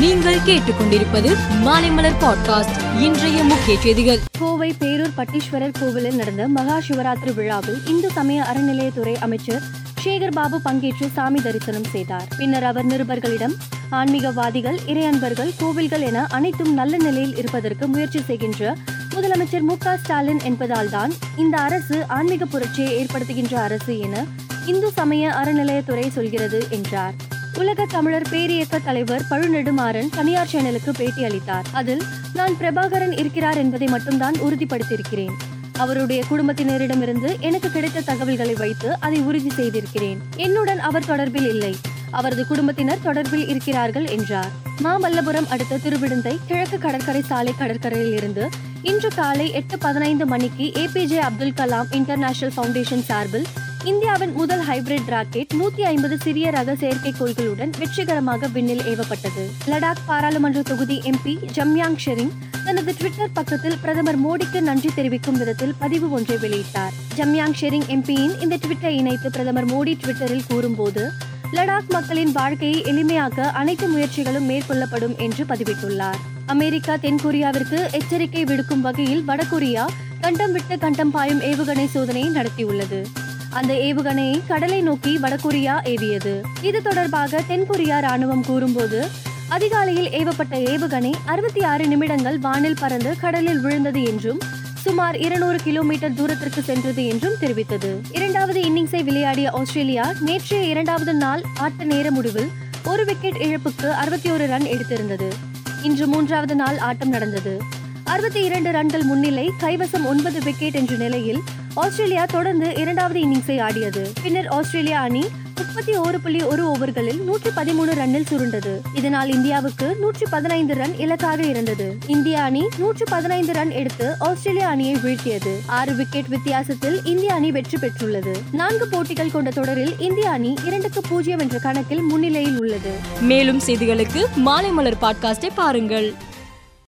நீங்கள் கேட்டுக்கொண்டிருப்பது மாலைமலர் பாட்காஸ்ட் இன்றைய முக்கிய செய்திகள். கோவை பேரூர் பட்டீஸ்வரர் கோவிலில் நடந்த மகா சிவராத்திரி விழாவில் இந்து சமய அறநிலையத்துறை அமைச்சர் சேகர் பாபு பங்கேற்று சாமி தரிசனம் செய்தார். பின்னர் அவர் நிருபர்களிடம் ஆன்மீகவாதிகள் இறையன்பர்கள் கோவில்கள் என அனைத்தும் நல்ல நிலையில் இருப்பதற்கு முயற்சி செய்கின்ற முதலமைச்சர் மு ஸ்டாலின் என்பதால்தான் இந்த அரசு ஆன்மீக புரட்சியை ஏற்படுத்துகின்ற அரசு என இந்து சமய அறநிலையத்துறை சொல்கிறது என்றார். உலக தமிழர் பேரியக்க தலைவர் பழுநெடுமாறன் தனியார் சேனலுக்கு பேட்டி அளித்தார். அதில் நான் பிரபாகரன் இருக்கிறார் என்பதை மட்டும்தான் உறுதிப்படுத்தியிருக்கிறேன். அவருடைய குடும்பத்தினரிடமிருந்து எனக்கு கிடைத்த தகவல்களை வைத்து அதை உறுதி செய்திருக்கிறேன். என்னுடன் அவர் தொடர்பில் இல்லை. அவரது குடும்பத்தினர் தொடர்பில் இருக்கிறார்கள் என்றார். மாமல்லபுரம் அடுத்த திருவிடுந்தை கிழக்கு கடற்கரை சாலை கடற்கரையில் இருந்து இன்று காலை எட்டு பதினைந்து மணிக்கு APJ Abdul Kalam international foundation சார்பில் இந்தியாவின் முதல் ஹைபிரிட் ராக்கெட் நூத்தி ஐம்பது சிறிய ரக செயற்கைக்கோள்களுடன் வெற்றிகரமாக விண்ணில் ஏவப்பட்டது. லடாக் பாராளுமன்ற தொகுதி எம்பி ஜம்யாங் ஷெரிங் தனது ட்விட்டர் பக்கத்தில் பிரதமர் மோடிக்கு நன்றி தெரிவிக்கும் விதத்தில் பதிவு ஒன்றை வெளியிட்டார். ஜம்யாங் ஷெரிங் எம்பியின் இந்த ட்விட்டரை இணைத்து பிரதமர் மோடி ட்விட்டரில் கூறும்போது லடாக் மக்களின் வாழ்க்கையை எளிமையாக்க அனைத்து முயற்சிகளும் மேற்கொள்ளப்படும் என்று பதிவிட்டுள்ளார். அமெரிக்கா தென்கொரியாவிற்கு எச்சரிக்கை விடுக்கும் வகையில் வடகொரியா கண்டம் விட்டு கண்டம் பாயும் ஏவுகணை சோதனையை நடத்தியுள்ளது. அந்த ஏவுகணையை கடலை நோக்கி வடகொரியா ஏவியது. இது தொடர்பாக தென்கொரியா ராணுவம் கூறும்போது அதிகாலையில் ஏவப்பட்ட ஏவுகணை அறுபத்தி ஆறு நிமிடங்கள் வானில் பறந்து கடலில் விழுந்தது என்றும் சுமார் இருநூறு கிலோமீட்டர் தூரத்திற்கு சென்றது என்றும் தெரிவித்தது. இரண்டாவது இன்னிங்ஸை விளையாடிய ஆஸ்திரேலியா நேற்றைய இரண்டாவது நாள் ஆட்ட நேர முடிவில் ஒரு விக்கெட் இழப்புக்கு அறுபத்தி ஒரு ரன் எடுத்திருந்தது. இன்று மூன்றாவது நாள் ஆட்டம் நடந்தது. அறுபத்தி இரண்டு ரன்கள் முன்னிலை கைவசம் ஒன்பது விக்கெட் என்ற நிலையில் ஆஸ்திரேலியா தொடர்ந்து இரண்டாவது இன்னிங்ஸை ஆடியது. பின்னர் ஆஸ்திரேலியா அணி முப்பத்தி ஓரு புள்ளி ஒரு ஓவர்களில் நூற்றி பதிமூணு ரன்னில் சுருண்டது. இதனால் இந்தியாவுக்கு நூற்றி பதினைந்து ரன் இலக்காக இருந்தது. இந்திய அணி நூற்றி பதினைந்து ரன் எடுத்து ஆஸ்திரேலியா அணியை வீழ்த்தியது. ஆறு விக்கெட் வித்தியாசத்தில் இந்திய அணி வெற்றி பெற்றுள்ளது. நான்கு போட்டிகள் கொண்ட தொடரில் இந்திய அணி இரண்டுக்கு பூஜ்ஜியம் என்ற கணக்கில் முன்னிலையில் உள்ளது. மேலும் செய்திகளுக்கு மாலைமலர் பாட்காஸ்டை பாருங்கள்.